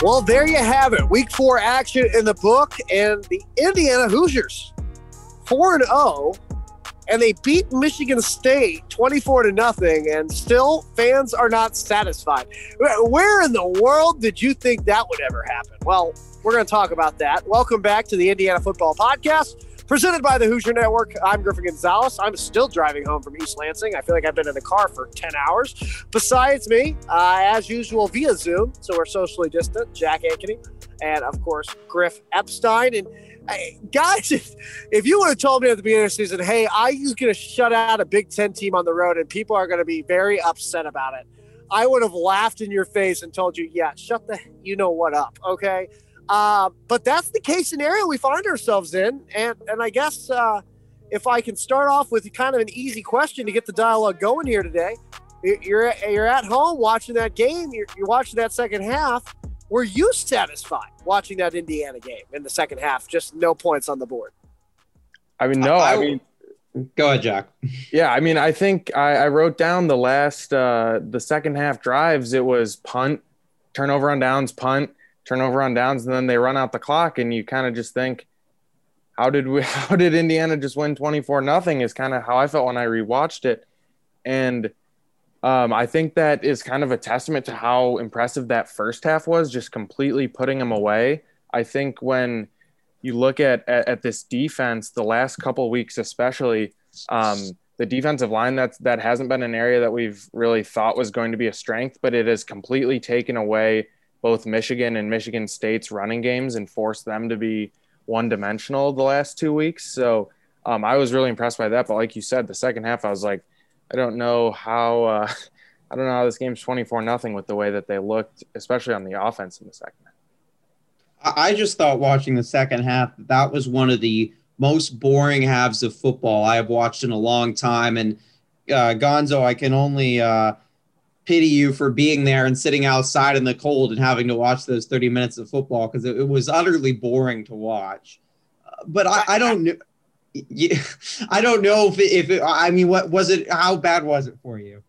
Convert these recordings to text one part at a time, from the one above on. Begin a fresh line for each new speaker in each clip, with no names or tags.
Well, there you have it. Week four action in the book, and the Indiana Hoosiers 4 and 0, and they beat Michigan State 24 to nothing, and still fans are not satisfied. Where in the world did you think that would ever happen? Well, we're going to talk about that. Welcome back to the Indiana Football Podcast presented by the Hoosier Network. I'm Griffin Gonzalez. I'm still driving home from East Lansing. I feel like I've been in the car for 10 hours. Besides me, uh, as usual, via Zoom, so we're socially distant, Jack Ankeny, and of course, Griff Epstein. And guys, if, if you would have told me at the beginning of the season, hey, IU's going to shut out a Big Ten team on the road and people are going to be very upset about it, I would have laughed in your face and told you, yeah, shut the you know what up, okay? Uh, but that's the case scenario we find ourselves in. And, and I guess uh, if I can start off with kind of an easy question to get the dialogue going here today, you're, you're at home watching that game, you're, you're watching that second half. Were you satisfied watching that Indiana game in the second half? Just no points on the board.
I mean, no, I, I mean,
go ahead, Jack.
Yeah, I mean, I think I, I wrote down the last, uh, the second half drives. It was punt, turnover on downs, punt, turnover on downs, and then they run out the clock, and you kind of just think, how did we? How did Indiana just win twenty four nothing? Is kind of how I felt when I rewatched it, and um, I think that is kind of a testament to how impressive that first half was, just completely putting them away. I think when you look at at, at this defense, the last couple weeks especially. Um, the defensive line that's that hasn't been an area that we've really thought was going to be a strength, but it has completely taken away both Michigan and Michigan State's running games and forced them to be one dimensional the last two weeks. So um, I was really impressed by that. But like you said, the second half, I was like, I don't know how. Uh, I don't know how this game's twenty four nothing with the way that they looked, especially on the offense in the second half.
I just thought watching the second half that was one of the most boring halves of football I have watched in a long time. And uh, Gonzo, I can only uh, pity you for being there and sitting outside in the cold and having to watch those 30 minutes of football because it, it, was utterly boring to watch. Uh, but I, I don't know. Yeah, I don't know if it, if it, I mean, what was it? How bad was it for you?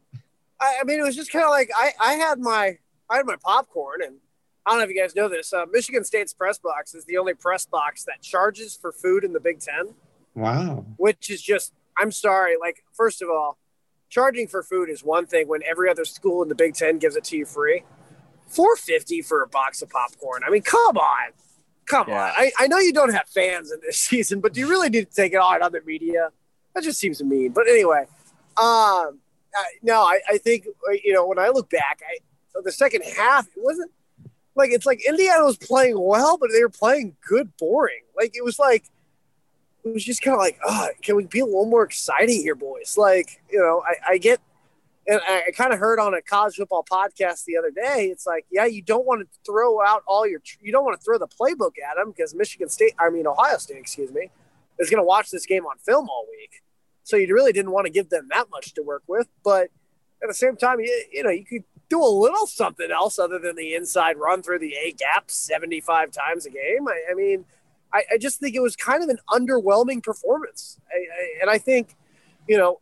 I, I mean, it was just kind of like I, I had my I had my popcorn, and I don't know if you guys know this. Uh, Michigan State's press box is the only press box that charges for food in the Big Ten.
Wow,
which is just I'm sorry. Like, first of all, charging for food is one thing when every other school in the Big Ten gives it to you free. 450 for a box of popcorn. I mean, come on. Come yeah. on. I, I know you don't have fans in this season, but do you really need to take it out on other media? That just seems mean. But anyway, um, I, no, I, I think, you know, when I look back, I, the second half, it wasn't like it's like Indiana was playing well, but they were playing good, boring. Like it was like it was just kind of like, oh, can we be a little more exciting here, boys? Like, you know, I, I get, and I, I kind of heard on a college football podcast the other day, it's like, yeah, you don't want to throw out all your, you don't want to throw the playbook at them because Michigan State, I mean, Ohio State, excuse me, is going to watch this game on film all week. So you really didn't want to give them that much to work with. But at the same time, you, you know, you could do a little something else other than the inside run through the A gap 75 times a game. I, I mean, I, I just think it was kind of an underwhelming performance. I, I, and I think, you know,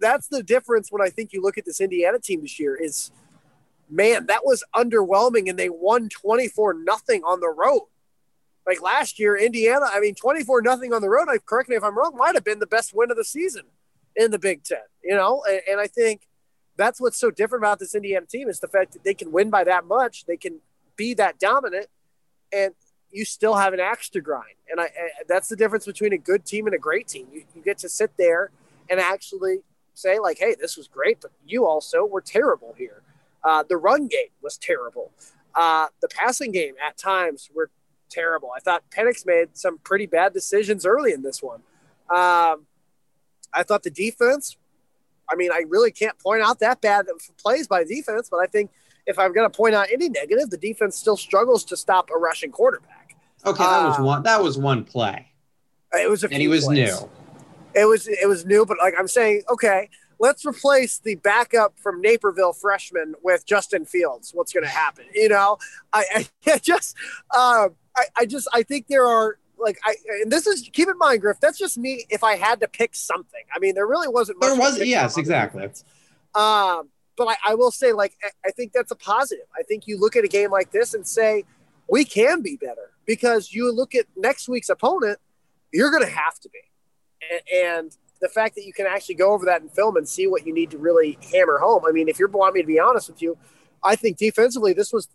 that's the difference when I think you look at this Indiana team this year is, man, that was underwhelming and they won 24 nothing on the road. Like last year, Indiana, I mean, 24 nothing on the road, I correct me if I'm wrong, might have been the best win of the season in the Big Ten, you know? And, and I think that's what's so different about this Indiana team is the fact that they can win by that much. They can be that dominant. And you still have an axe to grind. And I, I, that's the difference between a good team and a great team. You, you get to sit there and actually say, like, hey, this was great, but you also were terrible here. Uh, the run game was terrible. Uh, the passing game at times were terrible. I thought Penix made some pretty bad decisions early in this one. Um, I thought the defense, I mean, I really can't point out that bad plays by defense, but I think if I'm going to point out any negative, the defense still struggles to stop a rushing quarterback.
Okay, that was uh, one. That was one play.
It was a
and he was
plays.
new.
It was it was new, but like I'm saying, okay, let's replace the backup from Naperville freshman with Justin Fields. What's going to happen? You know, I, I just, uh, I, I just, I think there are like I and this is keep in mind, Griff. That's just me. If I had to pick something, I mean, there really wasn't.
there was yes, exactly.
Um, but I, I will say, like, I, I think that's a positive. I think you look at a game like this and say, we can be better because you look at next week's opponent, you're going to have to be. And, the fact that you can actually go over that in film and see what you need to really hammer home. I mean, if you're wanting me to be honest with you, I think defensively, this was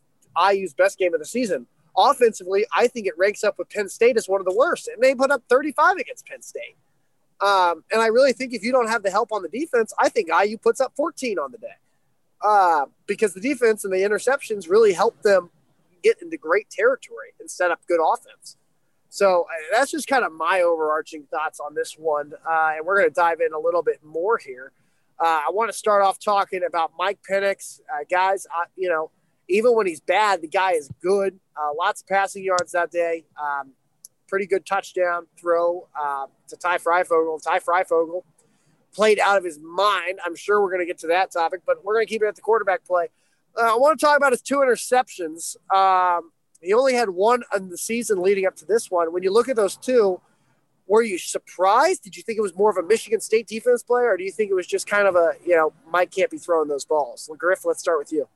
IU's best game of the season. Offensively, I think it ranks up with Penn State as one of the worst. And they put up 35 against Penn State. Um, and I really think if you don't have the help on the defense, I think IU puts up 14 on the day uh, because the defense and the interceptions really help them get into great territory and set up good offense. So uh, that's just kind of my overarching thoughts on this one. Uh, and we're going to dive in a little bit more here. Uh, I want to start off talking about Mike Penix. Uh, guys, you know, even when he's bad, the guy is good. Uh, lots of passing yards that day. Um, pretty good touchdown throw uh, to Ty Fryfogle. Ty Fryfogle played out of his mind. I'm sure we're going to get to that topic, but we're going to keep it at the quarterback play. Uh, I want to talk about his two interceptions. Um, he only had one in the season leading up to this one. When you look at those two, were you surprised? Did you think it was more of a Michigan State defense play, or do you think it was just kind of a, you know, Mike can't be throwing those balls? Well, Griff, let's start with you.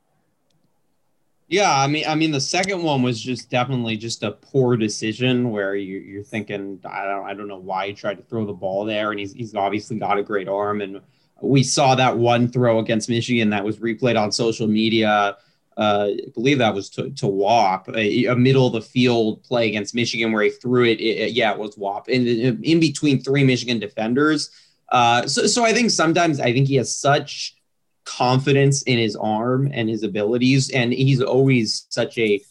Yeah, I mean, I mean, the second one was just definitely just a poor decision where you, you're thinking, I don't, I don't know why he tried to throw the ball there, and he's he's obviously got a great arm, and we saw that one throw against Michigan that was replayed on social media. Uh, I believe that was to, to Whop, a, a, middle of the field play against Michigan where he threw it. it yeah, it was Whop in, in between three Michigan defenders. Uh, so, so I think sometimes I think he has such confidence in his arm and his abilities and he's always such a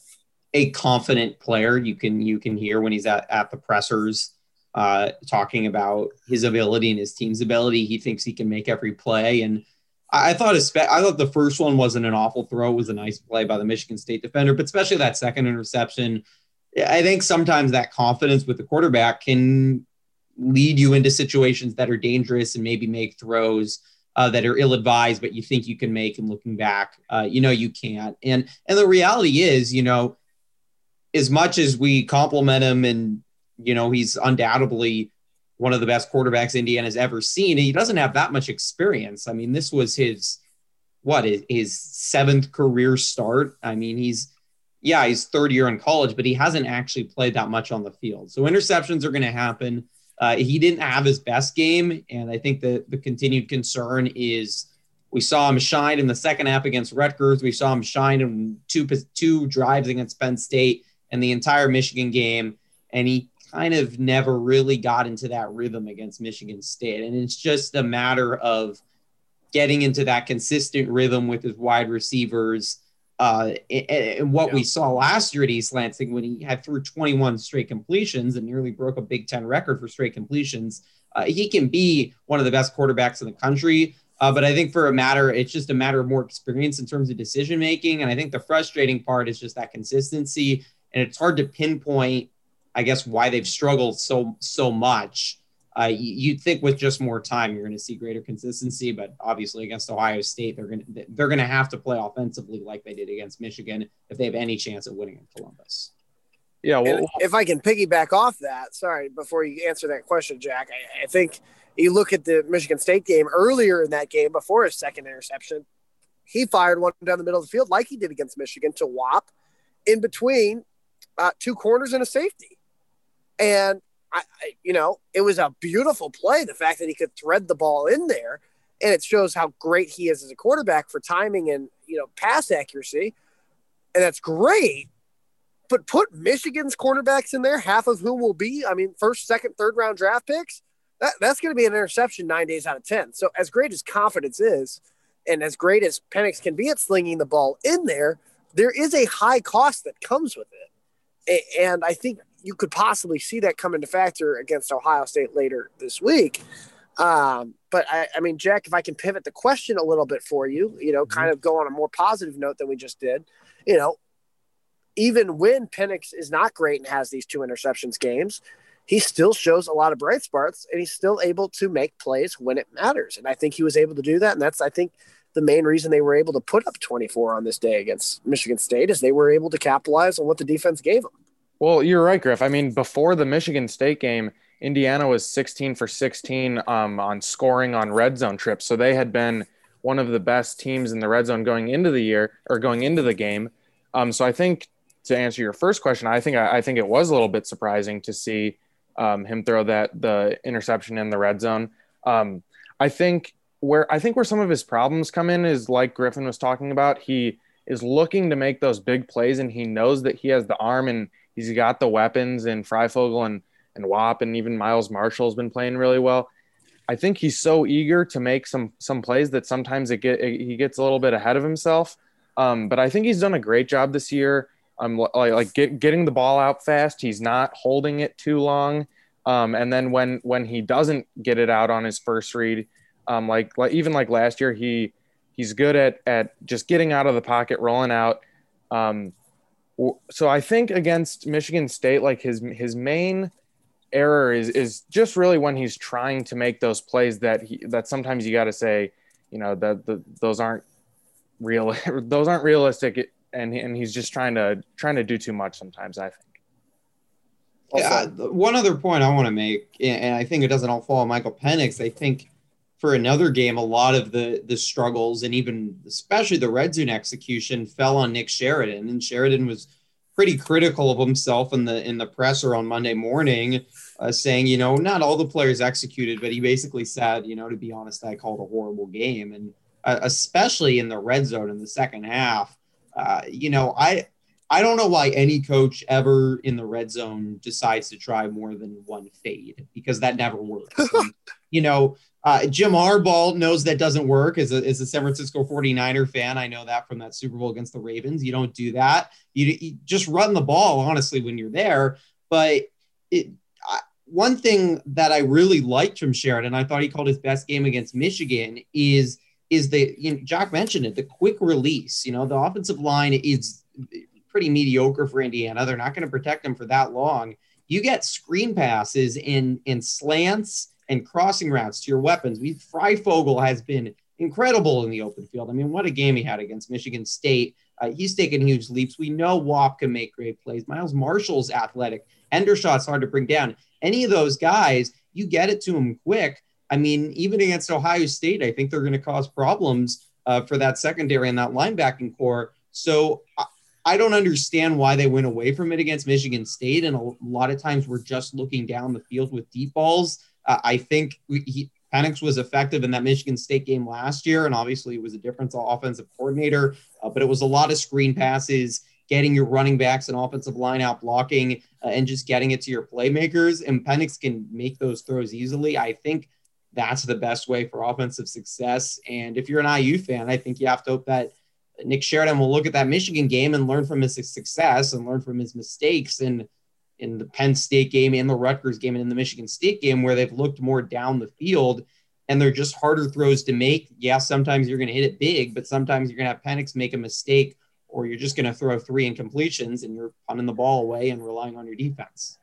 a confident player you can you can hear when he's at, at the pressers uh, talking about his ability and his team's ability he thinks he can make every play and I, I thought I thought the first one wasn't an awful throw it was a nice play by the Michigan State defender but especially that second interception I think sometimes that confidence with the quarterback can lead you into situations that are dangerous and maybe make throws uh, that are ill-advised, but you think you can make. And looking back, uh, you know you can't. And and the reality is, you know, as much as we compliment him, and you know he's undoubtedly one of the best quarterbacks Indiana's ever seen, he doesn't have that much experience. I mean, this was his what his seventh career start. I mean, he's yeah, he's third year in college, but he hasn't actually played that much on the field. So interceptions are going to happen. Uh, he didn't have his best game, and I think the the continued concern is we saw him shine in the second half against Rutgers. We saw him shine in two two drives against Penn State and the entire Michigan game, and he kind of never really got into that rhythm against Michigan State. And it's just a matter of getting into that consistent rhythm with his wide receivers uh, and, what yeah. we saw last year at East Lansing when he had through 21 straight completions and nearly broke a Big Ten record for straight completions. Uh, he can be one of the best quarterbacks in the country. Uh, but I think for a matter, it's just a matter of more experience in terms of decision making. And I think the frustrating part is just that consistency. And it's hard to pinpoint, I guess, why they've struggled so so much. Uh, you'd think with just more time you're going to see greater consistency, but obviously against Ohio State they're going to they're going to have to play offensively like they did against Michigan if they have any chance of winning in Columbus.
Yeah, well, if I can piggyback off that, sorry, before you answer that question, Jack, I, I think you look at the Michigan State game earlier in that game before his second interception, he fired one down the middle of the field like he did against Michigan to Whop in between uh, two corners and a safety. And I, I, you know, it was a beautiful play. The fact that he could thread the ball in there, and it shows how great he is as a quarterback for timing and you know pass accuracy, and that's great. But put Michigan's cornerbacks in there, half of whom will be, I mean, first, second, third round draft picks. That, that's going to be an interception nine days out of ten. So as great as confidence is, and as great as Penix can be at slinging the ball in there, there is a high cost that comes with it. And I think you could possibly see that come into factor against Ohio State later this week. Um, but I, I, mean, Jack, if I can pivot the question a little bit for you, you know, mm-hmm. kind of go on a more positive note than we just did, you know, even when Penix is not great and has these two interceptions games, he still shows a lot of bright spots and he's still able to make plays when it matters. And I think he was able to do that. And that's, I think, the main reason they were able to put up 24 on this day against Michigan State is they were able to capitalize on what the defense gave them.
Well, you're right, Griff. I mean, before the Michigan State game, Indiana was 16 for 16 um, on scoring on red zone trips. So they had been one of the best teams in the red zone going into the year or going into the game. Um, so I think to answer your first question, I think I, I think it was a little bit surprising to see um, him throw that the interception in the red zone. Um, I think where I think where some of his problems come in is like Griffin was talking about. He is looking to make those big plays, and he knows that he has the arm and he's got the weapons. And Fryfogle and and Whop and even Miles Marshall's been playing really well. I think he's so eager to make some some plays that sometimes it get it, he gets a little bit ahead of himself. Um, but I think he's done a great job this year. I'm um, like, like get, getting the ball out fast. He's not holding it too long. Um, and then when when he doesn't get it out on his first read, um, like, like even like last year, he he's good at at just getting out of the pocket, rolling out. Um, so I think against Michigan State, like his his main error is is just really when he's trying to make those plays that he that sometimes you got to say, you know, that the, those aren't real those aren't realistic and and he's just trying to trying to do too much sometimes i think
yeah, one other point I want to make, and I think it doesn't all fall on Michael Penix. I think for another game, a lot of the the struggles and even especially the red zone execution fell on Nick Sheridan, and Sheridan was pretty critical of himself in the in the presser on Monday morning, uh, saying, you know, not all the players executed, but he basically said, you know, to be honest, I called a horrible game, and uh, especially in the red zone in the second half. Uh, you know, I I don't know why any coach ever in the red zone decides to try more than one fade because that never works. and, you know, uh, Jim Harbaugh knows that doesn't work as a, as a San Francisco 49er fan. I know that from that Super Bowl against the Ravens. You don't do that. You, you just run the ball, honestly, when you're there. But it, I, one thing that I really liked from Sheridan, I thought he called his best game against Michigan, is is the you know, Jack mentioned it, the quick release. You know, the offensive line is pretty mediocre for Indiana. They're not going to protect them for that long. You get screen passes in in slants and crossing routes to your weapons. We Fryfogle has been incredible in the open field. I mean, what a game he had against Michigan State. Uh, he's taken huge leaps. We know Whop can make great plays. Miles Marshall's athletic. Hendershot's hard to bring down. Any of those guys, you get it to him quick. I mean, even against Ohio State, I think they're going to cause problems uh, for that secondary and that linebacking core. So I don't understand why they went away from it against Michigan State. And a lot of times we're just looking down the field with deep balls. Uh, I think he, Penix was effective in that Michigan State game last year, and obviously it was a different offensive coordinator, uh, but it was a lot of screen passes, getting your running backs and offensive line out blocking, uh, and just getting it to your playmakers. And Penix can make those throws easily. I think that's the best way for offensive success. And if you're an IU fan, I think you have to hope that Nick Sheridan will look at that Michigan game and learn from his success and learn from his mistakes in in the Penn State game and the Rutgers game and in the Michigan State game where they've looked more down the field and they're just harder throws to make. Yeah, sometimes you're going to hit it big, but sometimes you're going to have Penix make a mistake or you're just going to throw three incompletions and you're punting the ball away and relying on your defense.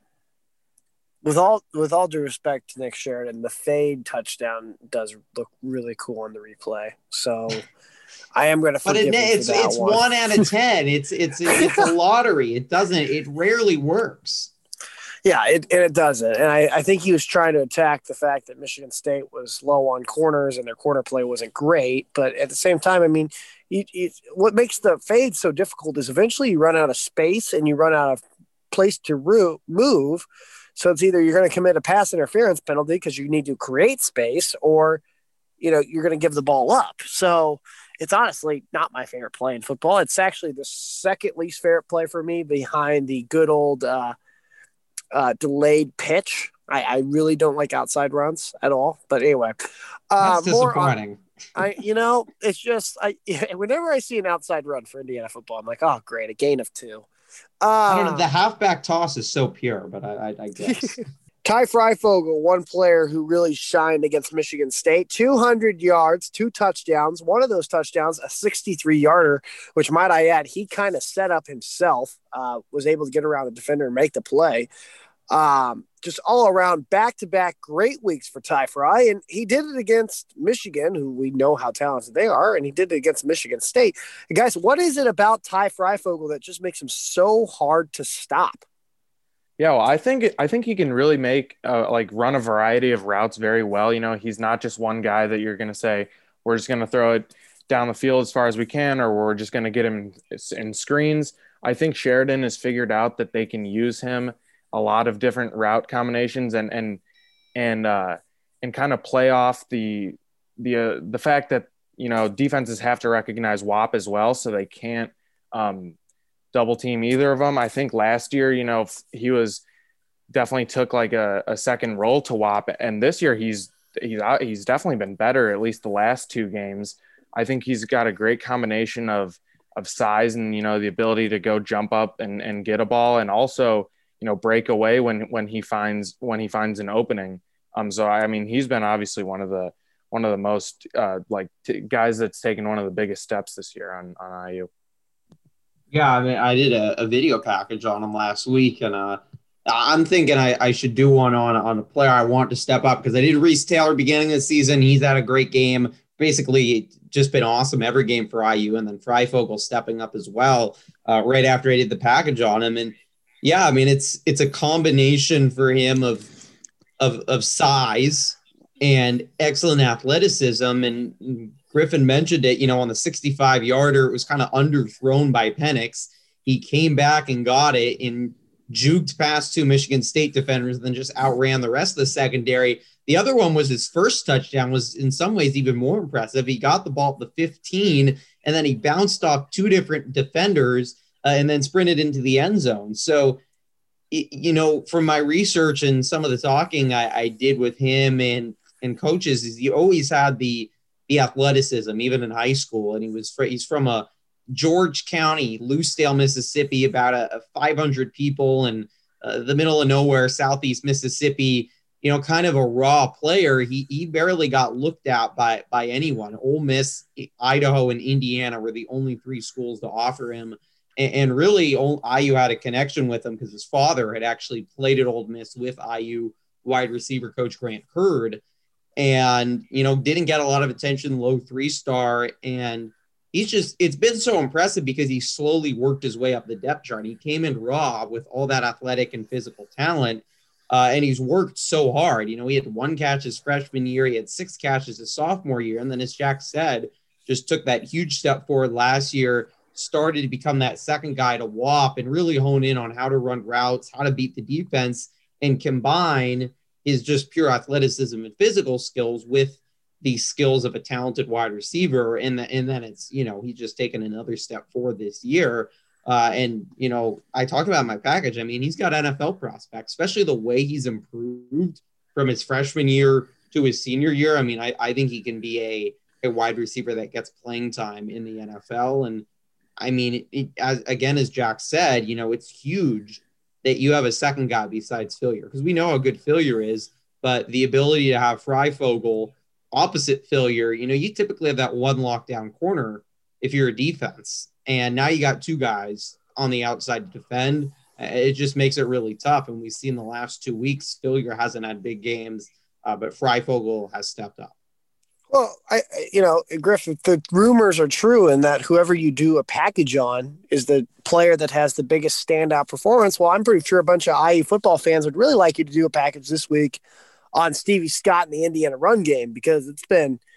With all with all due respect to Nick Sheridan, the fade touchdown does look really cool on the replay. So I am going to. But it,
it's it's
one.
one out of ten. It's it's it's a lottery. It doesn't. It rarely works.
Yeah, it, and it doesn't. And I, I think he was trying to attack the fact that Michigan State was low on corners and their corner play wasn't great. But at the same time, I mean, you, you, what makes the fade so difficult is eventually you run out of space and you run out of place to root, move. So it's either you're going to commit a pass interference penalty because you need to create space, or you know you're going to give the ball up. So it's honestly not my favorite play in football. It's actually the second least favorite play for me behind the good old uh, uh, delayed pitch. I, I, really don't like outside runs at all. But anyway,
uh, that's disappointing.
On, I, you know, it's just I. Whenever I see an outside run for Indiana football, I'm like, oh, great, a gain of two.
Uh, I don't know. The halfback toss is so pure, but I, I, I guess.
Ty Fryfogle, one player who really shined against Michigan State, 200 yards, two touchdowns. One of those touchdowns, a 63 yarder, which might I add, he kind of set up himself, uh, was able to get around the defender and make the play. Um, just all around back to back great weeks for Ty Fry. And he did it against Michigan, who we know how talented they are, and he did it against Michigan State. And guys, what is it about Ty Fryfogle that just makes him so hard to stop?
Yeah, well, I think I think he can really make uh, like run a variety of routes very well. You know, he's not just one guy that you're going to say, we're just going to throw it down the field as far as we can, or we're just going to get him in screens. I think Sheridan has figured out that they can use him a lot of different route combinations and and and uh, and kind of play off the the uh, the fact that you know defenses have to recognize Whop as well, so they can't um, double team either of them. I think last year, you know, he was definitely took like a, a second role to Whop, and this year he's he's he's definitely been better at least the last two games. I think he's got a great combination of of size and you know the ability to go jump up and, and get a ball and also you know break away when when he finds when he finds an opening. Um, so I mean he's been obviously one of the one of the most uh, like t- guys that's taken one of the biggest steps this year on on IU.
Yeah, I mean I did a, a video package on him last week and uh I'm thinking I, I should do one on on a player I want to step up because I did Reese Taylor beginning of the season. He's had a great game basically just been awesome every game for IU. And then Fryfogle stepping up as well uh, right after I did the package on him. And yeah, I mean it's it's a combination for him of of of size and excellent athleticism. And Griffin mentioned it, you know, on the 65 yarder, it was kind of underthrown by Penix. He came back and got it and juked past two Michigan State defenders, and then just outran the rest of the secondary. The other one was his first touchdown was in some ways even more impressive. He got the ball at the 15 and then he bounced off two different defenders uh, and then sprinted into the end zone. So, you know, from my research and some of the talking I, I did with him and and coaches, is he always had the the athleticism, even in high school. And he was he's from a George County, Lucedale, Mississippi, about a, a 500 people in uh, the middle of nowhere, southeast Mississippi you know, kind of a raw player. He he barely got looked at by by anyone. Ole Miss, Idaho, and Indiana were the only three schools to offer him. And, and really, IU had a connection with him because his father had actually played at Ole Miss with IU wide receiver coach Grant Heard, and you know didn't get a lot of attention, low three star, and he's just it's been so impressive because he slowly worked his way up the depth chart. He came in raw with all that athletic and physical talent uh, and he's worked so hard. You know, he had one catch his freshman year, he had six catches his sophomore year, and then as Jack said, just took that huge step forward last year. Started to become that second guy to Whop and really hone in on how to run routes, how to beat the defense, and combine his just pure athleticism and physical skills with the skills of a talented wide receiver. And, the, and then it's, you know, he's just taken another step forward this year. Uh, and you know, I talked about my package. I mean, he's got NFL prospects, especially the way he's improved from his freshman year to his senior year. I mean, I, I think he can be a, a wide receiver that gets playing time in the NFL. And I mean, it, as again, as Jack said, you know, it's huge that you have a second guy besides Philyor because we know how good Philyor is, but the ability to have Fryfogle opposite Philyor, you know, you typically have that one lockdown corner if you're a defense and now you got two guys on the outside to defend. It just makes it really tough. And we've seen the last two weeks, Philyor hasn't had big games, uh, but Fryfogle has stepped up.
Well, I, you know, Griff, if the rumors are true and that whoever you do a package on is the player that has the biggest standout performance, well, I'm pretty sure a bunch of IE football fans would really like you to do a package this week on Stevie Scott in the Indiana run game because it's been –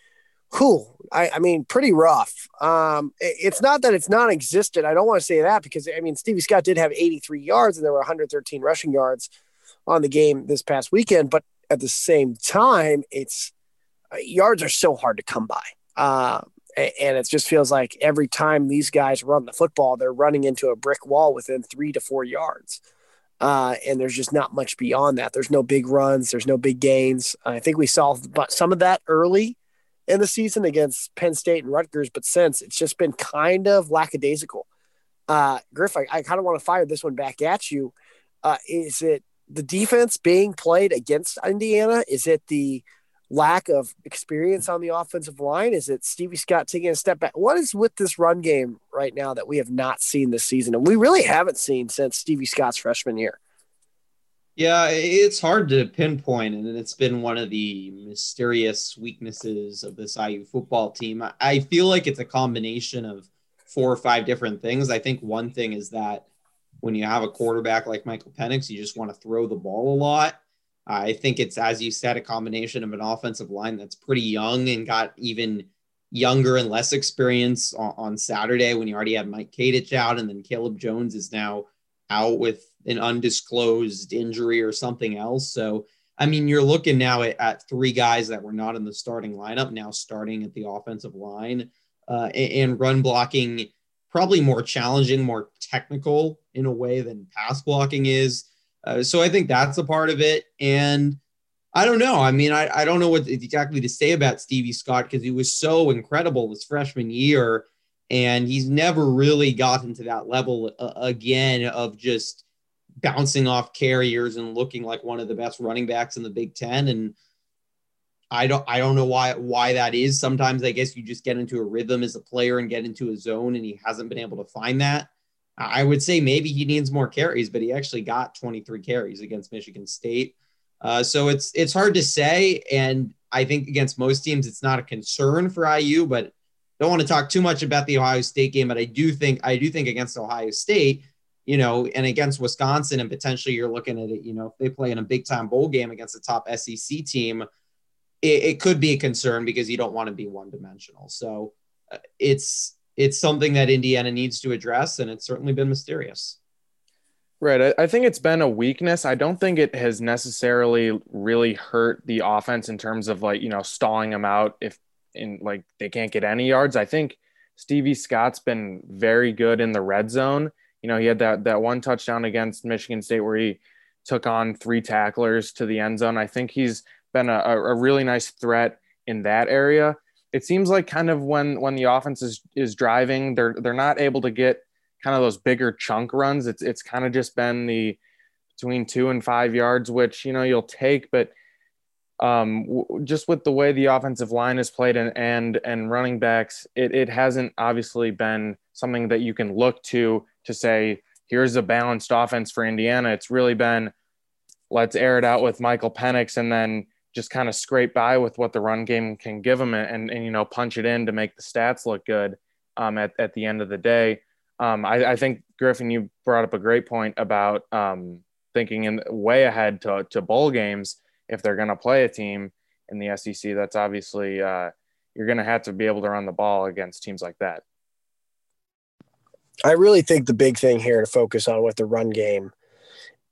cool. I, I, mean, pretty rough. Um, it, it's not that it's non-existent. I don't want to say that because I mean, Stevie Scott did have 83 yards and there were 113 rushing yards on the game this past weekend. But at the same time, it's yards are so hard to come by. Uh, and it just feels like every time these guys run the football, they're running into a brick wall within three to four yards. Uh, and there's just not much beyond that. There's no big runs. There's no big gains. I think we saw some of that early in the season against Penn State and Rutgers, but since it's just been kind of lackadaisical. Uh, Griff, I, I kind of want to fire this one back at you. Uh, is it the defense being played against Indiana? Is it the lack of experience on the offensive line? Is it Stevie Scott taking a step back? What is with this run game right now that we have not seen this season? And we really haven't seen since Stevie Scott's freshman year.
Yeah, it's hard to pinpoint, and it's been one of the mysterious weaknesses of this IU football team. I feel like it's a combination of four or five different things. I think one thing is that when you have a quarterback like Michael Penix, you just want to throw the ball a lot. I think it's, as you said, a combination of an offensive line that's pretty young and got even younger and less experience on, on Saturday when you already had Mike Katic out, and then Caleb Jones is now out with an undisclosed injury or something else. So, I mean, you're looking now at, at three guys that were not in the starting lineup now starting at the offensive line uh, and, and run blocking probably more challenging, more technical in a way than pass blocking is. Uh, so I think that's a part of it. And I don't know. I mean, I, I don't know what exactly to say about Stevie Scott because he was so incredible his freshman year. And he's never really gotten to that level uh, again of just bouncing off carriers and looking like one of the best running backs in the Big Ten. And I don't I don't know why why that is. Sometimes I guess you just get into a rhythm as a player and get into a zone, and he hasn't been able to find that. I would say maybe he needs more carries, but he actually got 23 carries against Michigan State. Uh, so it's it's hard to say, and I think against most teams it's not a concern for IU, but don't want to talk too much about the Ohio State game. But I do think I do think against Ohio State, you know, and against Wisconsin, and potentially you're looking at it, you know, if they play in a big time bowl game against a top SEC team it, it could be a concern because you don't want to be one dimensional. So uh, it's it's something that Indiana needs to address, and it's certainly been mysterious.
Right. I think it's been a weakness. I don't think it has necessarily really hurt the offense in terms of like, you know, stalling them out if in like they can't get any yards. I think Stevie Scott's been very good in the red zone. You know, he had that that one touchdown against Michigan State where he took on three tacklers to the end zone. I think he's been a, a really nice threat in that area. It seems like kind of when when the offense is is driving, they're they're not able to get kind of those bigger chunk runs. It's it's kind of just been the between two and five yards, which you know you'll take, but um, w- just with the way the offensive line is played and and and running backs, it it hasn't obviously been something that you can look to to say here's a balanced offense for Indiana. It's really been let's air it out with Michael Penix and then just kind of scrape by with what the run game can give them and, and you know punch it in to make the stats look good um, at, at the end of the day. Um, I, I, think Griffin, you brought up a great point about um, thinking in way ahead to, to bowl games if they're going to play a team in the SEC. That's obviously uh, you're going to have to be able to run the ball against teams like that.
I really think the big thing here to focus on with the run game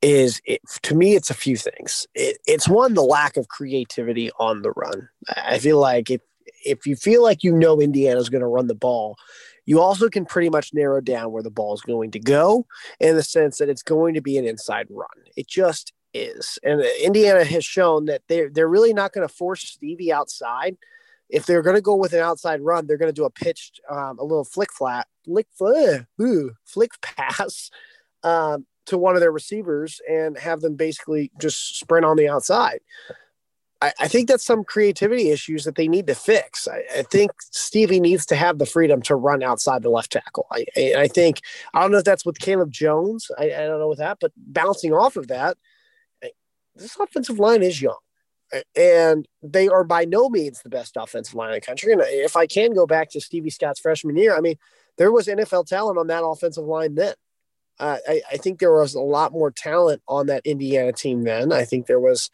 is it, to me it's a few things. It, it's one the lack of creativity on the run. I feel like if if you feel like you know indiana's going to run the ball you also can pretty much narrow down where the ball is going to go in the sense that it's going to be an inside run. It just is. And indiana has shown that they're, they're really not going to force stevie outside. If they're going to go with an outside run they're going to do a pitched um, a little flick flat flick, flick pass um, to one of their receivers and have them basically just sprint on the outside. I, I think that's some creativity issues that they need to fix. I, I, think Stevie needs to have the freedom to run outside the left tackle. I, I think I don't know if that's with Caleb Jones. I, I don't know with that, but bouncing off of that, this offensive line is young and they are by no means the best offensive line in the country. And if I can go back to Stevie Scott's freshman year, I mean, there was NFL talent on that offensive line then. I, I, think there was a lot more talent on that Indiana team then. I think there was,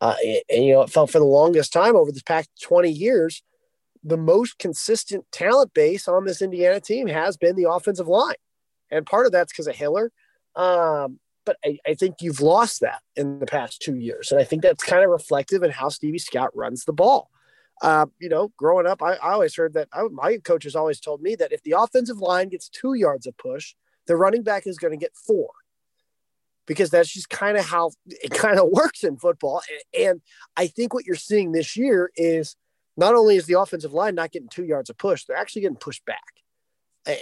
uh, and, you know, it felt for the longest time over the past 20 years, the most consistent talent base on this Indiana team has been the offensive line. And part of that's because of Hiller. Um, but I, I, think you've lost that in the past two years. And I think that's kind of reflective in how Stevie Scott runs the ball. Uh, you know, growing up, I, I always heard that I, my coaches always told me that if the offensive line gets two yards of push, the running back is going to get four because that's just kind of how it kind of works in football. And I think what you're seeing this year is not only is the offensive line not getting two yards of push, they're actually getting pushed back.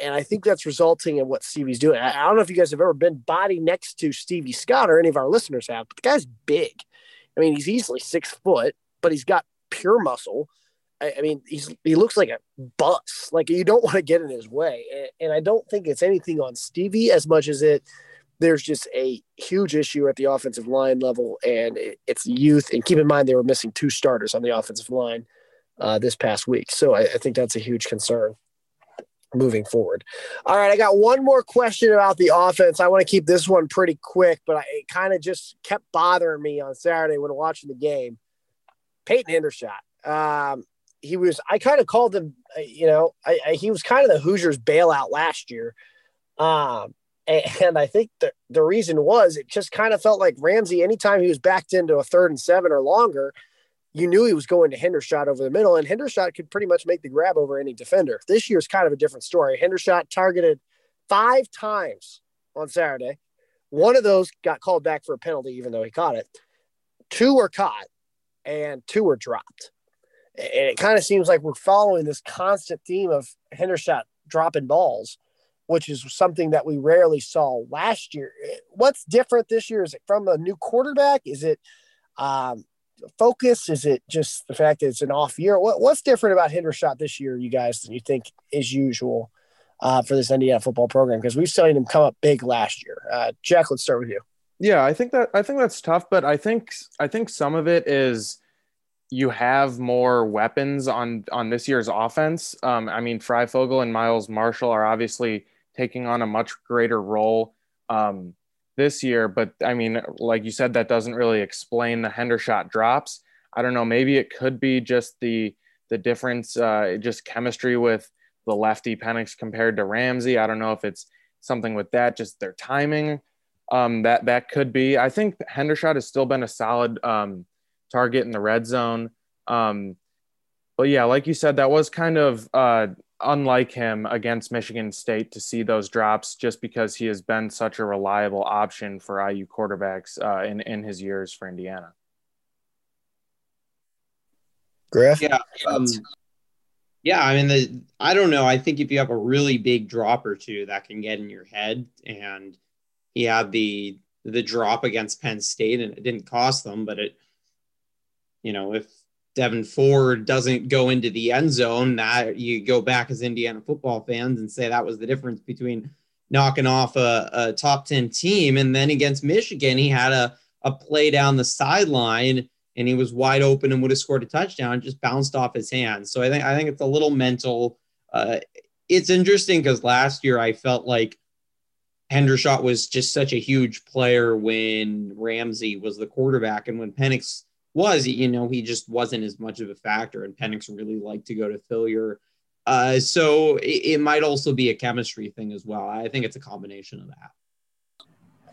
And I think that's resulting in what Stevie's doing. I don't know if you guys have ever been body next to Stevie Scott or any of our listeners have, but the guy's big. I mean, he's easily six foot, but he's got pure muscle. I, I mean, he's he looks like a bus. Like you don't want to get in his way, and, and I don't think it's anything on Stevie as much as it. There's just a huge issue at the offensive line level, and it, it's youth. And keep in mind they were missing two starters on the offensive line uh, this past week, so I, I think that's a huge concern moving forward. All right, I got one more question about the offense. I want to keep this one pretty quick, but I, it kind of just kept bothering me on Saturday when watching the game. Peyton Hendershot. Um, he was. I kind of called him. Uh, you know, I, I, he was kind of the Hoosiers bailout last year. Um, and I think the, the reason was it just kind of felt like Ramsey, anytime he was backed into a third and seven or longer, you knew he was going to Hendershot over the middle, and Hendershot could pretty much make the grab over any defender. This year's kind of a different story. Hendershot targeted five times on Saturday. One of those got called back for a penalty, even though he caught it. Two were caught, and two were dropped. And it kind of seems like we're following this constant theme of Hendershot dropping balls which is something that we rarely saw last year. What's different this year? Is it from a new quarterback? Is it um, focus? Is it just the fact that it's an off year? What, what's different about Hendershot this year, you guys, than you think is usual uh, for this Indiana football program? Because we've seen him come up big last year. Uh, Jack, let's start with you.
Yeah, I think that I think that's tough, but I think I think some of it is you have more weapons on on this year's offense. Um, I mean, Fryfogle and Miles Marshall are obviously taking on a much greater role um, this year. But I mean, like you said, that doesn't really explain the Hendershot drops. I don't know. Maybe it could be just the the difference, uh, just chemistry with the lefty Penix compared to Ramsey. I don't know if it's something with that, just their timing. Um, that that could be. I think Hendershot has still been a solid um, target in the red zone. Um, but yeah, like you said, that was kind of uh, unlike him against Michigan State to see those drops just because he has been such a reliable option for IU quarterbacks uh, in, in his years for Indiana.
Griff?
Yeah. Um, yeah, I mean, the, I don't know. I think if you have a really big drop or two, that can get in your head. And he had the the drop against Penn State, and it didn't cost them, but it, you know, if Devin Ford doesn't go into the end zone, that you go back as Indiana football fans and say that was the difference between knocking off a, a top 10 team. And then against Michigan, he had a, a play down the sideline and he was wide open and would have scored a touchdown, just bounced off his hands. So I think I think it's a little mental. Uh, it's interesting because last year I felt like Hendershot was just such a huge player when Ramsey was the quarterback and when Penix was, you know, he just wasn't as much of a factor. And Penix really liked to go to Philyor. Uh, so it, it, might also be a chemistry thing as well. I think it's a combination of that.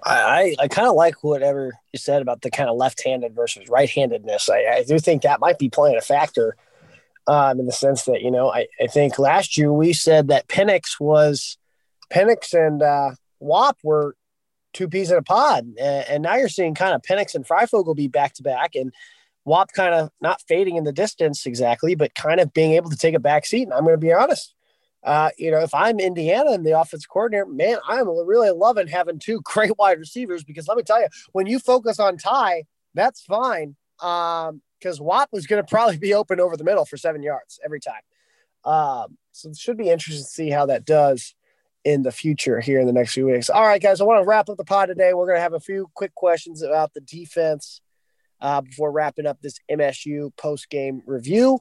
I, I kind of like whatever you said about the kind of left-handed versus right-handedness. I, I do think that might be playing a factor um, in the sense that, you know, I, I think last year we said that Penix was Penix and uh, Whop were two peas in a pod. And, now you're seeing kind of Penix and Fryfogle be back to back and Whop kind of not fading in the distance exactly, but kind of being able to take a back seat. And I'm going to be honest. Uh, you know, if I'm Indiana and the offense coordinator, man, I'm really loving having two great wide receivers because let me tell you, when you focus on Ty, that's fine. Um, because Whop was going to probably be open over the middle for seven yards every time. Um, so it should be interesting to see how that does in the future here in the next few weeks. All right, guys, I want to wrap up the pod today. We're going to have a few quick questions about the defense uh, before wrapping up this MSU post game review.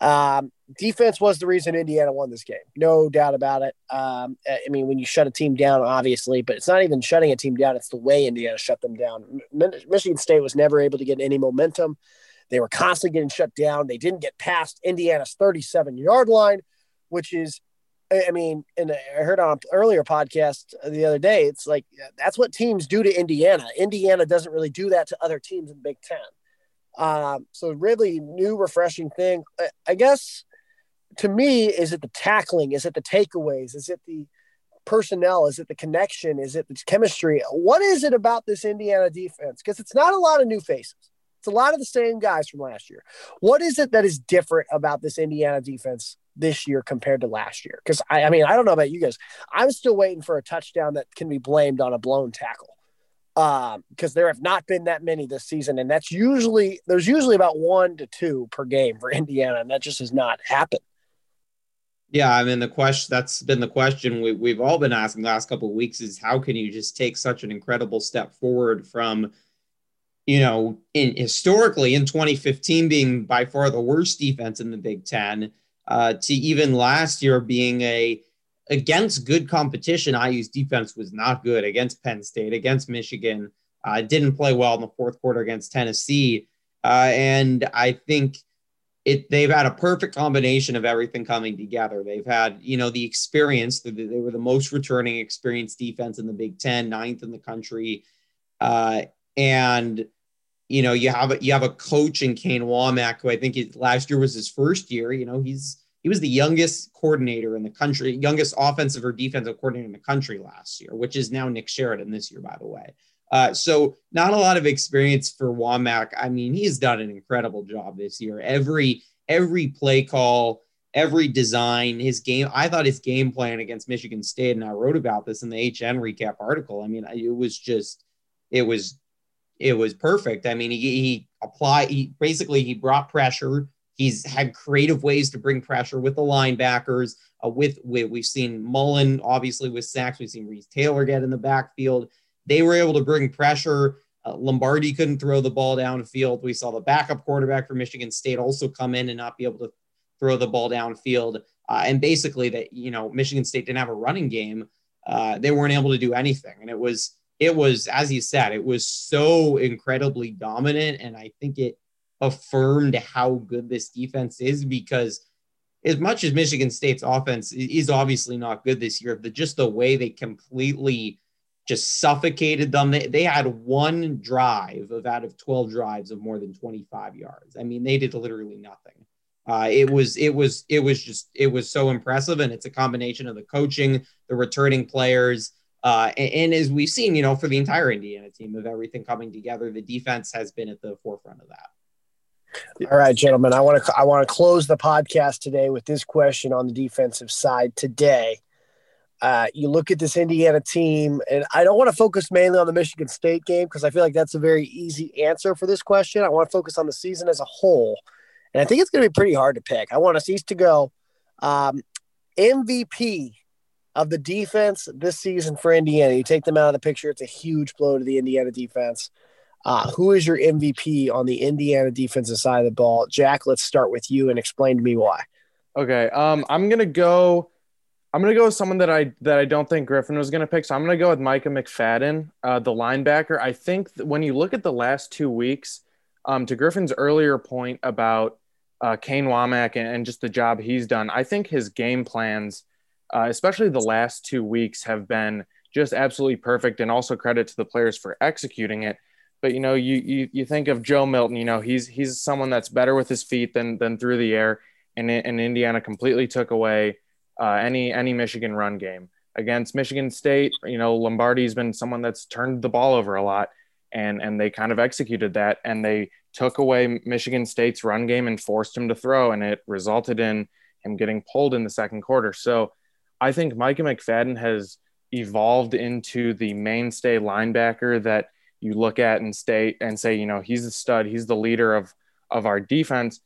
Um, defense was the reason Indiana won this game, no doubt about it. Um, I mean, when you shut a team down, obviously, but it's not even shutting a team down; it's the way Indiana shut them down. Michigan State was never able to get any momentum. They were constantly getting shut down. They didn't get past Indiana's 37 yard line, which is I mean, and I heard on an earlier podcast the other day, it's like that's what teams do to Indiana. Indiana doesn't really do that to other teams in Big Ten. Um, so really new, refreshing thing. I guess to me, is it the tackling? Is it the takeaways? Is it the personnel? Is it the connection? Is it the chemistry? What is it about this Indiana defense? Because it's not a lot of new faces. It's a lot of the same guys from last year. What is it that is different about this Indiana defense this year compared to last year. Because I, I mean, I don't know about you guys. I'm still waiting for a touchdown that can be blamed on a blown tackle. Um, because there have not been that many this season, and that's usually there's usually about one to two per game for Indiana, and that just has not happened.
Yeah, I mean the question that's been the question we, we've all been asking the last couple of weeks is how can you just take such an incredible step forward from you know in historically in 2015 being by far the worst defense in the Big Ten uh, to even last year being a against good competition. IU's defense was not good against Penn State, against Michigan. Uh, didn't play well in the fourth quarter against Tennessee, uh, and I think it they've had a perfect combination of everything coming together. They've had, you know, the experience. They, were the most returning experienced defense in the Big Ten, ninth in the country, uh, and you know you have a, you have a coach in Kane Wommack who I think last year was his first year. You know, he's he was the youngest coordinator in the country, youngest offensive or defensive coordinator in the country last year, which is now Nick Sheridan this year, by the way. Uh, so not a lot of experience for Wommack. I mean, he's done an incredible job this year. Every every play call, every design, his game. I thought his game plan against Michigan State, and I wrote about this in the HN recap article. I mean, it was just, it was, it was perfect. I mean, he, he applied. He basically he brought pressure. He's had creative ways to bring pressure with the linebackers. Uh, with, with we've seen Mullen obviously with sacks. We've seen Reese Taylor get in the backfield they were able to bring pressure. Uh, Lombardi couldn't throw the ball downfield. We saw the backup quarterback for Michigan State also come in and not be able to throw the ball downfield. Uh, and basically, that you know, Michigan State didn't have a running game. Uh, they weren't able to do anything, and it was it was as you said, it was so incredibly dominant, and I think it affirmed how good this defense is because as much as Michigan State's offense is obviously not good this year, the just the way they completely just suffocated them. They, they had one drive of out of 12 drives of more than 25 yards. I mean, they did literally nothing. Uh, it was it was it was just it was so impressive, and it's a combination of the coaching, the returning players, uh, and, and, as we've seen, you know, for the entire Indiana team of everything coming together, the defense has been at the forefront of that.
All right, gentlemen, I want to I want to close the podcast today with this question on the defensive side today. Uh, you look at this Indiana team, and I don't want to focus mainly on the Michigan State game because I feel like that's a very easy answer for this question. I want to focus on the season as a whole, and I think it's going to be pretty hard to pick. I want us each to go um, MVP of the defense this season for Indiana. You take them out of the picture; it's a huge blow to the Indiana defense. Uh, who is your MVP on the Indiana defensive side of the ball? Jack, let's start with you and explain to me why.
Okay, um, I'm gonna go I'm gonna go with someone that I that I don't think Griffin was gonna pick. So I'm gonna go with Micah McFadden, uh, the linebacker. I think when you look at the last two weeks, um, to Griffin's earlier point about uh, Kane Wommack and, and, just the job he's done, I think his game plans, uh, especially the last two weeks, have been just absolutely perfect. And also credit to the players for executing it. But you know, you you, you think of Joe Milton. You know, he's he's someone that's better with his feet than than through the air, and, and Indiana completely took away uh, any any Michigan run game against Michigan State. You know, Lombardi's been someone that's turned the ball over a lot, and and they kind of executed that, and they took away Michigan State's run game and forced him to throw, and it resulted in him getting pulled in the second quarter. So, I think Micah McFadden has evolved into the mainstay linebacker that you look at and stay and say, you know, he's a stud, he's the leader of of our defense.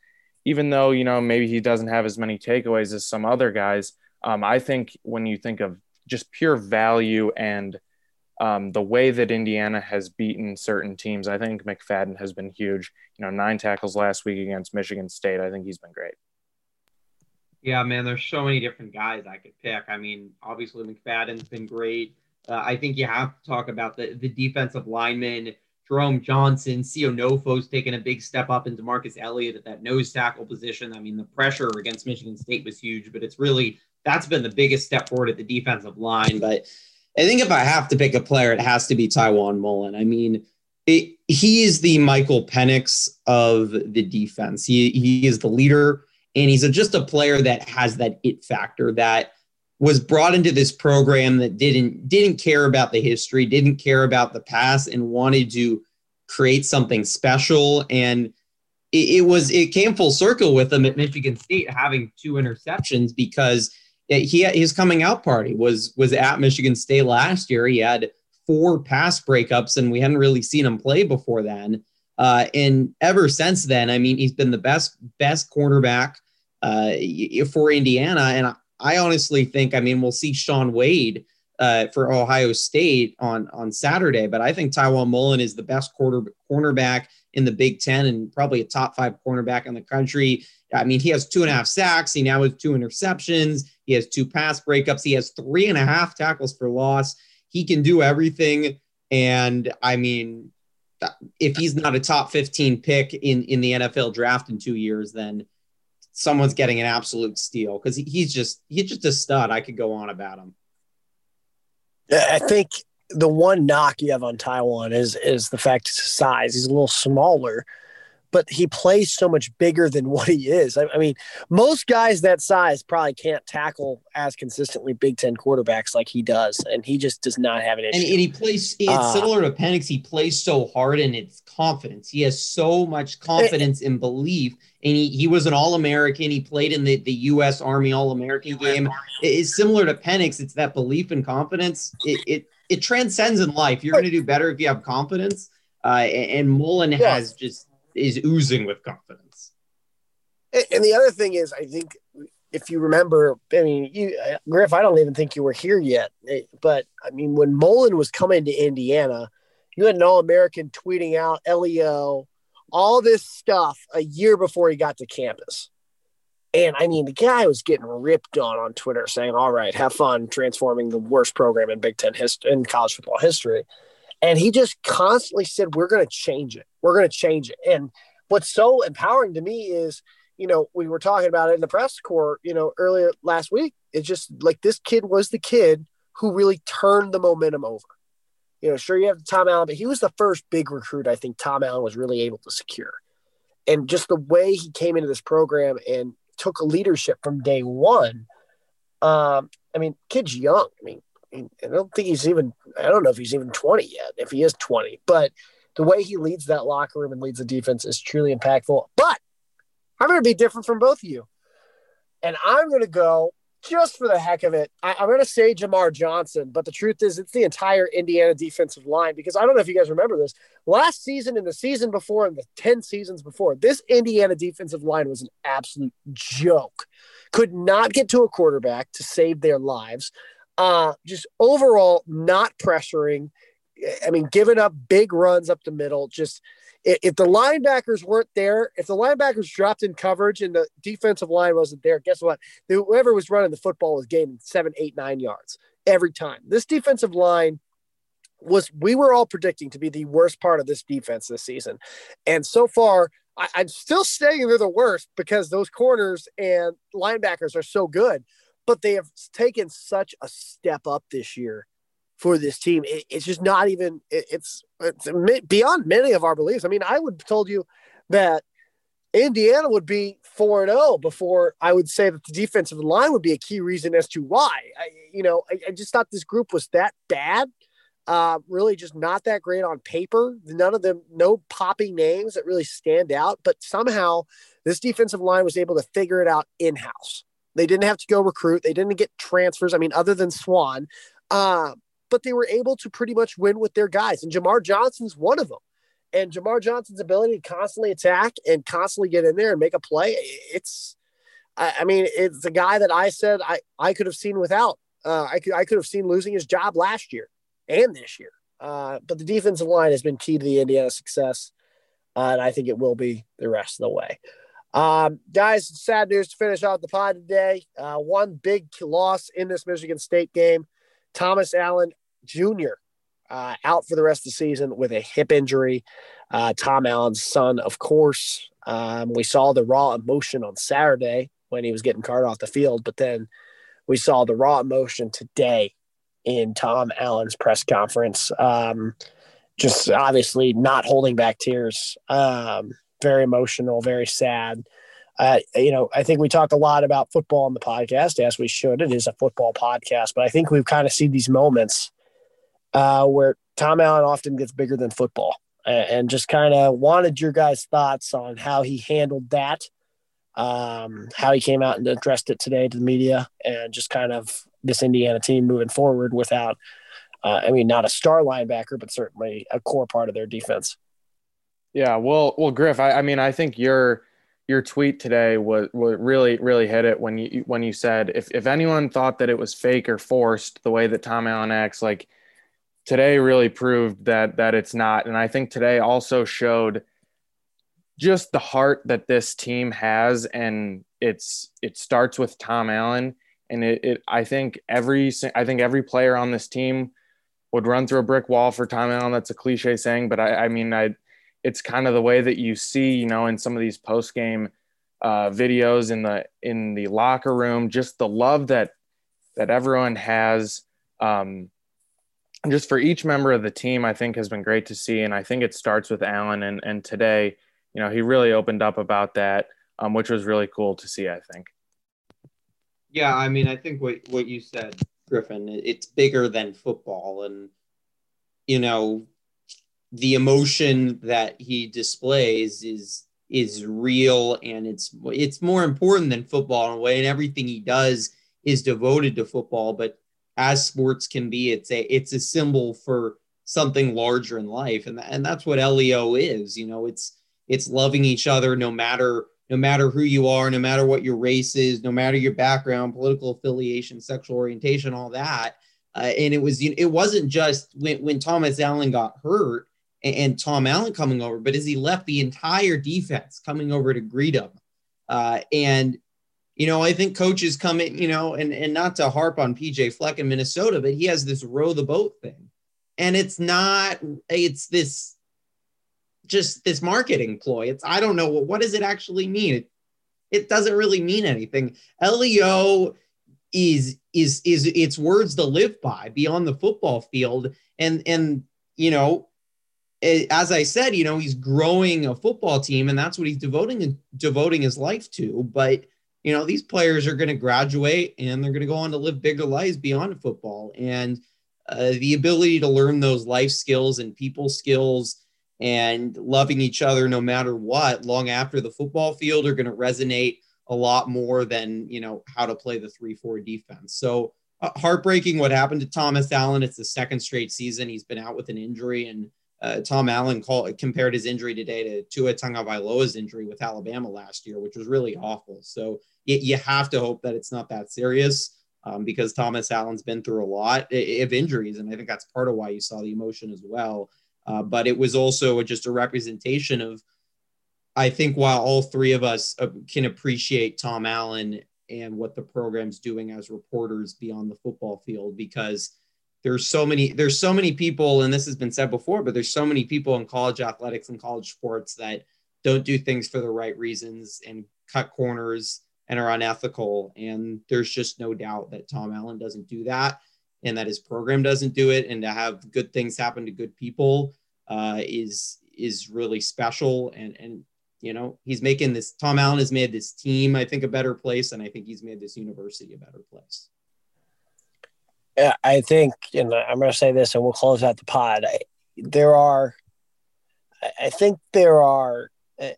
Even though you know maybe he doesn't have as many takeaways as some other guys um, i think when you think of just pure value and um, the way that indiana has beaten certain teams i think mcfadden has been huge. You know nine tackles last week against michigan state i think he's been great
yeah man there's so many different guys i could pick i mean obviously mcfadden's been great uh, i think you have to talk about the, the defensive linemen Jerome Johnson, Sio Nofo's taken a big step up into Marcus Elliott at that nose tackle position. I mean, the pressure against Michigan State was huge, but it's really that's been the biggest step forward at the defensive line. But I think if I have to pick a player, it has to be Tiawan Mullen. I mean, it, he is the Michael Penix of the defense. He he is the leader, and he's a, just a player that has that it factor that was brought into this program that didn't didn't care about the history, didn't care about the past, and wanted to create something special. And it, it was it came full circle with him at Michigan State having two interceptions because he his coming out party was was at Michigan State last year. He had four pass breakups, and we hadn't really seen him play before then. Uh, and ever since then, I mean, he's been the best best cornerback uh, for Indiana, and I honestly think, I mean, we'll see Shaun Wade uh, for Ohio State on on Saturday, but I think Tiawan Mullen is the best quarter cornerback in the Big Ten and probably a top five cornerback in the country. I mean, he has two and a half sacks. He now has two interceptions. He has two pass breakups. He has three and a half tackles for loss. He can do everything. And I mean, if he's not a top 15 pick in, in the NFL draft in two years, then someone's getting an absolute steal because he's just he's just a stud. I could go on about him.
I think the one knock you have on Tiawan is is the fact size. He's a little smaller, but he plays so much bigger than what he is. I, I, mean, most guys that size probably can't tackle as consistently Big Ten quarterbacks like he does, and he just does not have an issue.
And, and he plays. It's uh, similar to Penix. He plays so hard, and it's confidence. He has so much confidence and belief. And he, he was an All American. He played in the, the U.S. Army All American game. It's similar to Penix. It's that belief and confidence. It it, it transcends in life. You're going to do better if you have confidence. Uh, and, and Mullen yeah. has just is oozing with confidence.
And the other thing is, I think if you remember, I mean, you Griff, I don't even think you were here yet, eh, but I mean, when Mullen was coming to Indiana, you had an All American tweeting out LEO, all this stuff a year before he got to campus. And I mean, the guy was getting ripped on on Twitter saying, all right, have fun transforming the worst program in Big Ten history, in college football history. And he just constantly said, We're going to change it. We're going to change it. And what's so empowering to me is, you know, we were talking about it in the press corps, you know, earlier last week. It's just like this kid was the kid who really turned the momentum over. You know, sure you have Tom Allen, but he was the first big recruit I think Tom Allen was really able to secure. And just the way he came into this program and took leadership from day one. Um, I mean, kid's young. I mean, I don't think he's even, I don't know if he's even 20 yet, if he is 20, but the way he leads that locker room and leads the defense is truly impactful. But I'm going to be different from both of you. And I'm going to go just for the heck of it. I, am going to say Jamar Johnson, but the truth is, it's the entire Indiana defensive line because I don't know if you guys remember this. Last season and the season before and the 10 seasons before, this Indiana defensive line was an absolute joke. Could not get to a quarterback to save their lives. Uh, just overall, not pressuring. I mean, giving up big runs up the middle. Just if the linebackers weren't there, if the linebackers dropped in coverage and the defensive line wasn't there, guess what? Whoever was running the football was gaining seven, eight, nine yards every time. This defensive line was we were all predicting to be the worst part of this defense this season, and so far. I, I'm still saying they're the worst because those corners and linebackers are so good but they have taken such a step up this year for this team. It, it's just not even. It, it's it's beyond many of our beliefs. I mean, I would have told you that Indiana would be four and zero oh before I would say that the defensive line would be a key reason as to why. I, you know, I, I just thought this group was that bad. Uh, really, just not that great on paper. None of them, no popping names that really stand out. But somehow, this defensive line was able to figure it out in house. They didn't have to go recruit. They didn't get transfers. I mean, other than Swan, uh, but they were able to pretty much win with their guys. And Jamar Johnson's one of them. And Jamar Johnson's ability to constantly attack and constantly get in there and make a play, it's, I, mean, it's a guy that I said I, I could have seen without. Uh, I could I could have seen losing his job last year and this year. Uh, but the defensive line has been key to the Indiana success, uh, and I think it will be the rest of the way. Um, guys, sad news to finish out the pod today. Uh, one big loss in this Michigan State game. Thomas Allen Jr. Uh, out for the rest of the season with a hip injury. Uh, Tom Allen's son, of course. Um, we saw the raw emotion on Saturday when he was getting carted off the field, but then we saw the raw emotion today in Tom Allen's press conference. Um, just obviously not holding back tears. Um, very emotional, very sad. Uh, you know, I think we talk a lot about football on the podcast, as we should. It is a football podcast, but I think we've kind of seen these moments uh, where Tom Allen often gets bigger than football, and, just kind of wanted your guys' thoughts on how he handled that, um, how he came out and addressed it today to the media, and just kind of this Indiana team moving forward without, uh, I mean, not a star linebacker, but certainly a core part of their defense.
Yeah, well, well, Griff, I, I mean, I think your your tweet today was, was really really hit it when you when you said if if anyone thought that it was fake or forced the way that Tom Allen acts, like today really proved that that it's not, and I think today also showed just the heart that this team has, and it's it starts with Tom Allen, and it, it I think every I think every player on this team would run through a brick wall for Tom Allen. That's a cliche saying, but I, I mean I it's kind of the way that you see, you know, in some of these post game uh, videos in the in the locker room, just the love that that everyone has. Um, just for each member of the team, I think has been great to see, and I think it starts with Allen. And and today, you know, he really opened up about that, um, which was really cool to see. I think.
Yeah, I mean, I think what what you said, Griffin, it's bigger than football, and you know, the emotion that he displays is is real and it's it's more important than football in a way. And everything he does is devoted to football but as sports can be it's a it's a symbol for something larger in life. And and that's what LEO is you know it's it's loving each other no matter no matter who you are no matter what your race is no matter your background political affiliation sexual orientation all that. Uh, and it was it wasn't just when when Thomas Allen got hurt and, and, Tom Allen coming over, but as he left the entire defense coming over to greet him. Uh, and you know, I think coaches come in, you know, and, and not to harp on PJ Fleck in Minnesota, but he has this row the boat thing. And it's not, it's this just this marketing ploy. It's I don't know what what does it actually mean? It, it doesn't really mean anything. LEO is is is it's words to live by beyond the football field. And and you know, as I said, you know, he's growing a football team, and that's what he's devoting devoting his life to. But you know, these players are going to graduate and they're going to go on to live bigger lives beyond football. And uh, the ability to learn those life skills and people skills and loving each other no matter what long after the football field are going to resonate a lot more than, you know, how to play the 3 4 defense. So, uh, heartbreaking what happened to Thomas Allen. It's the second straight season he's been out with an injury. And uh, Tom Allen called, compared his injury today to Tua Tagovailoa's injury with Alabama last year, which was really awful. So you, you have to hope that it's not that serious um, because Thomas Allen's been through a lot of injuries, and I think that's part of why you saw the emotion as well. Uh, but it was also just a representation of, I think, while all three of us uh, can appreciate Tom Allen and what the program's doing as reporters beyond the football field, because there's so many there's so many people and this has been said before but there's so many people in college athletics and college sports that don't do things for the right reasons and cut corners and are unethical. And there's just no doubt that Tom Allen doesn't do that and that his program doesn't do it. And to have good things happen to good people uh, is is really special. And and you know he's making this Tom Allen has made this team I think a better place. And I think he's made this university a better place.
I think, and I'm going to say this, and we'll close out the pod. I, there are, I think there are. Uh,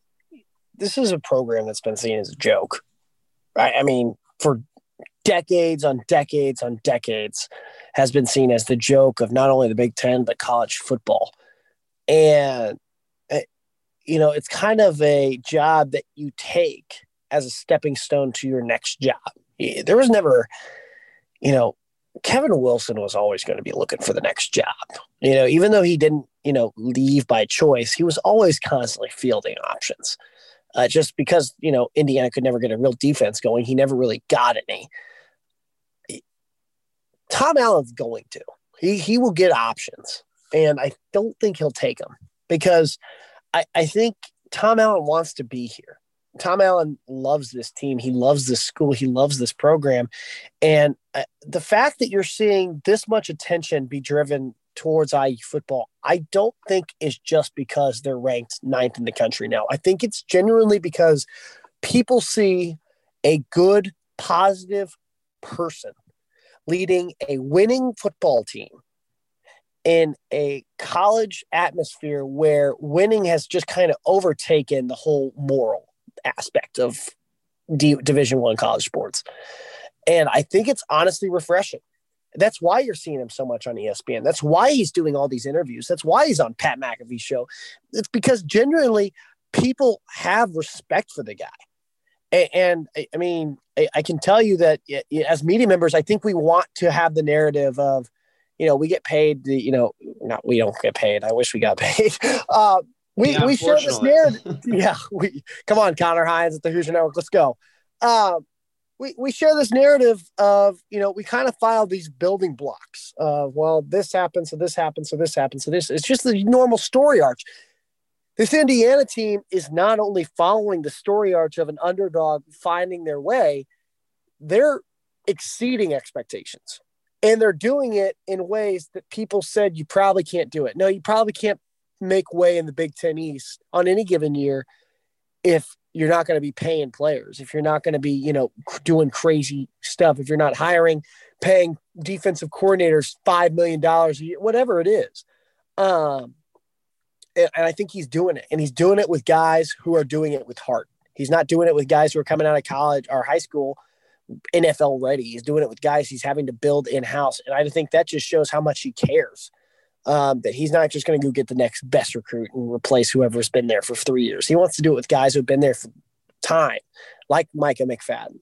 this is a program that's been seen as a joke, right? I mean, for decades on decades on decades, has been seen as the joke of not only the Big Ten but college football, and uh, you know, it's kind of a job that you take as a stepping stone to your next job. There was never, you know, Kevin Wilson was always going to be looking for the next job. You know, even though he didn't, you know, leave by choice, he was always constantly fielding options. Uh, just because, you know, Indiana could never get a real defense going, he never really got any. Tom Allen's going to. He he will get options. And I don't think he'll take them because I, I think Tom Allen wants to be here. Tom Allen loves this team. He loves this school. He loves this program. And uh, the fact that you're seeing this much attention be driven towards IU football, I don't think is just because they're ranked ninth in the country now. I think it's genuinely because people see a good, positive person leading a winning football team in a college atmosphere where winning has just kind of overtaken the whole moral aspect of D- Division One college sports, and I think it's honestly refreshing. That's why you're seeing him so much on ESPN. That's why he's doing all these interviews. That's why he's on Pat McAfee's show. It's because genuinely people have respect for the guy. And, and I mean, I, I can tell you that as media members, I think we want to have the narrative of, you know, we get paid. The, you know, not we don't get paid. I wish we got paid. Uh, we yeah, we share this narrative. yeah, we come on, Connor Hines at the Hoosier Network. Let's go. Uh, we, we share this narrative of you know we kind of file these building blocks of well this happens so this happens so this happens so this it's just the normal story arch This Indiana team is not only following the story arch of an underdog finding their way, they're exceeding expectations. And they're doing it in ways that people said you probably can't do it. No, you probably can't make way in the Big Ten East on any given year if you're not going to be paying players, if you're not going to be, you know, doing crazy stuff, if you're not hiring, paying defensive coordinators $5 million, whatever it is. Um, and, and I think he's doing it. And he's doing it with guys who are doing it with heart. He's not doing it with guys who are coming out of college or high school NFL ready. He's doing it with guys he's having to build in house. And I think that just shows how much he cares. Um, that he's not just going to go get the next best recruit and replace whoever's been there for three years. He wants to do it with guys who've been there for time, like Micah McFadden.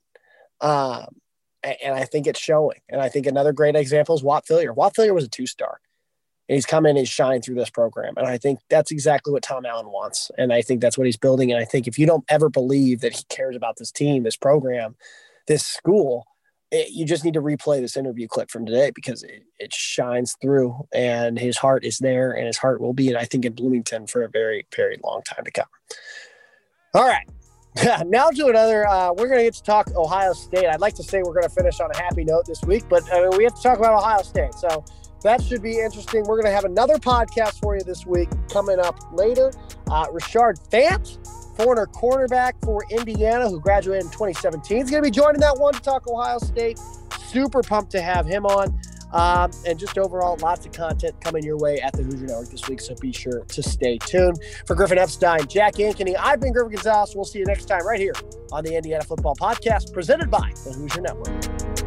Um, and, I think it's showing. And I think another great example is Whop Philyor. Whop Philyor was a two star and he's come in and shine through this program. And I think that's exactly what Tom Allen wants. And I think that's what he's building. And I think if you don't ever believe that he cares about this team, this program, this school, it, you just need to replay this interview clip from today because it, it shines through and his heart is there and his heart will be, and I think in Bloomington for a very, very long time to come. All right. now to another. Uh, we're going to get to talk Ohio State. I'd like to say we're going to finish on a happy note this week, but mean, we have to talk about Ohio State. So that should be interesting. We're going to have another podcast for you this week coming up later. Uh, Rashard Fant, former cornerback for Indiana, who graduated in 2017, is going to be joining that one to talk Ohio State. Super pumped to have him on. Um, and just overall, lots of content coming your way at the Hoosier Network this week. So be sure to stay tuned. For Griffin Epstein, Jack Ankeny, I've been Griffin Gonzalez. We'll see you next time right here on the Indiana Football Podcast presented by the Hoosier Network.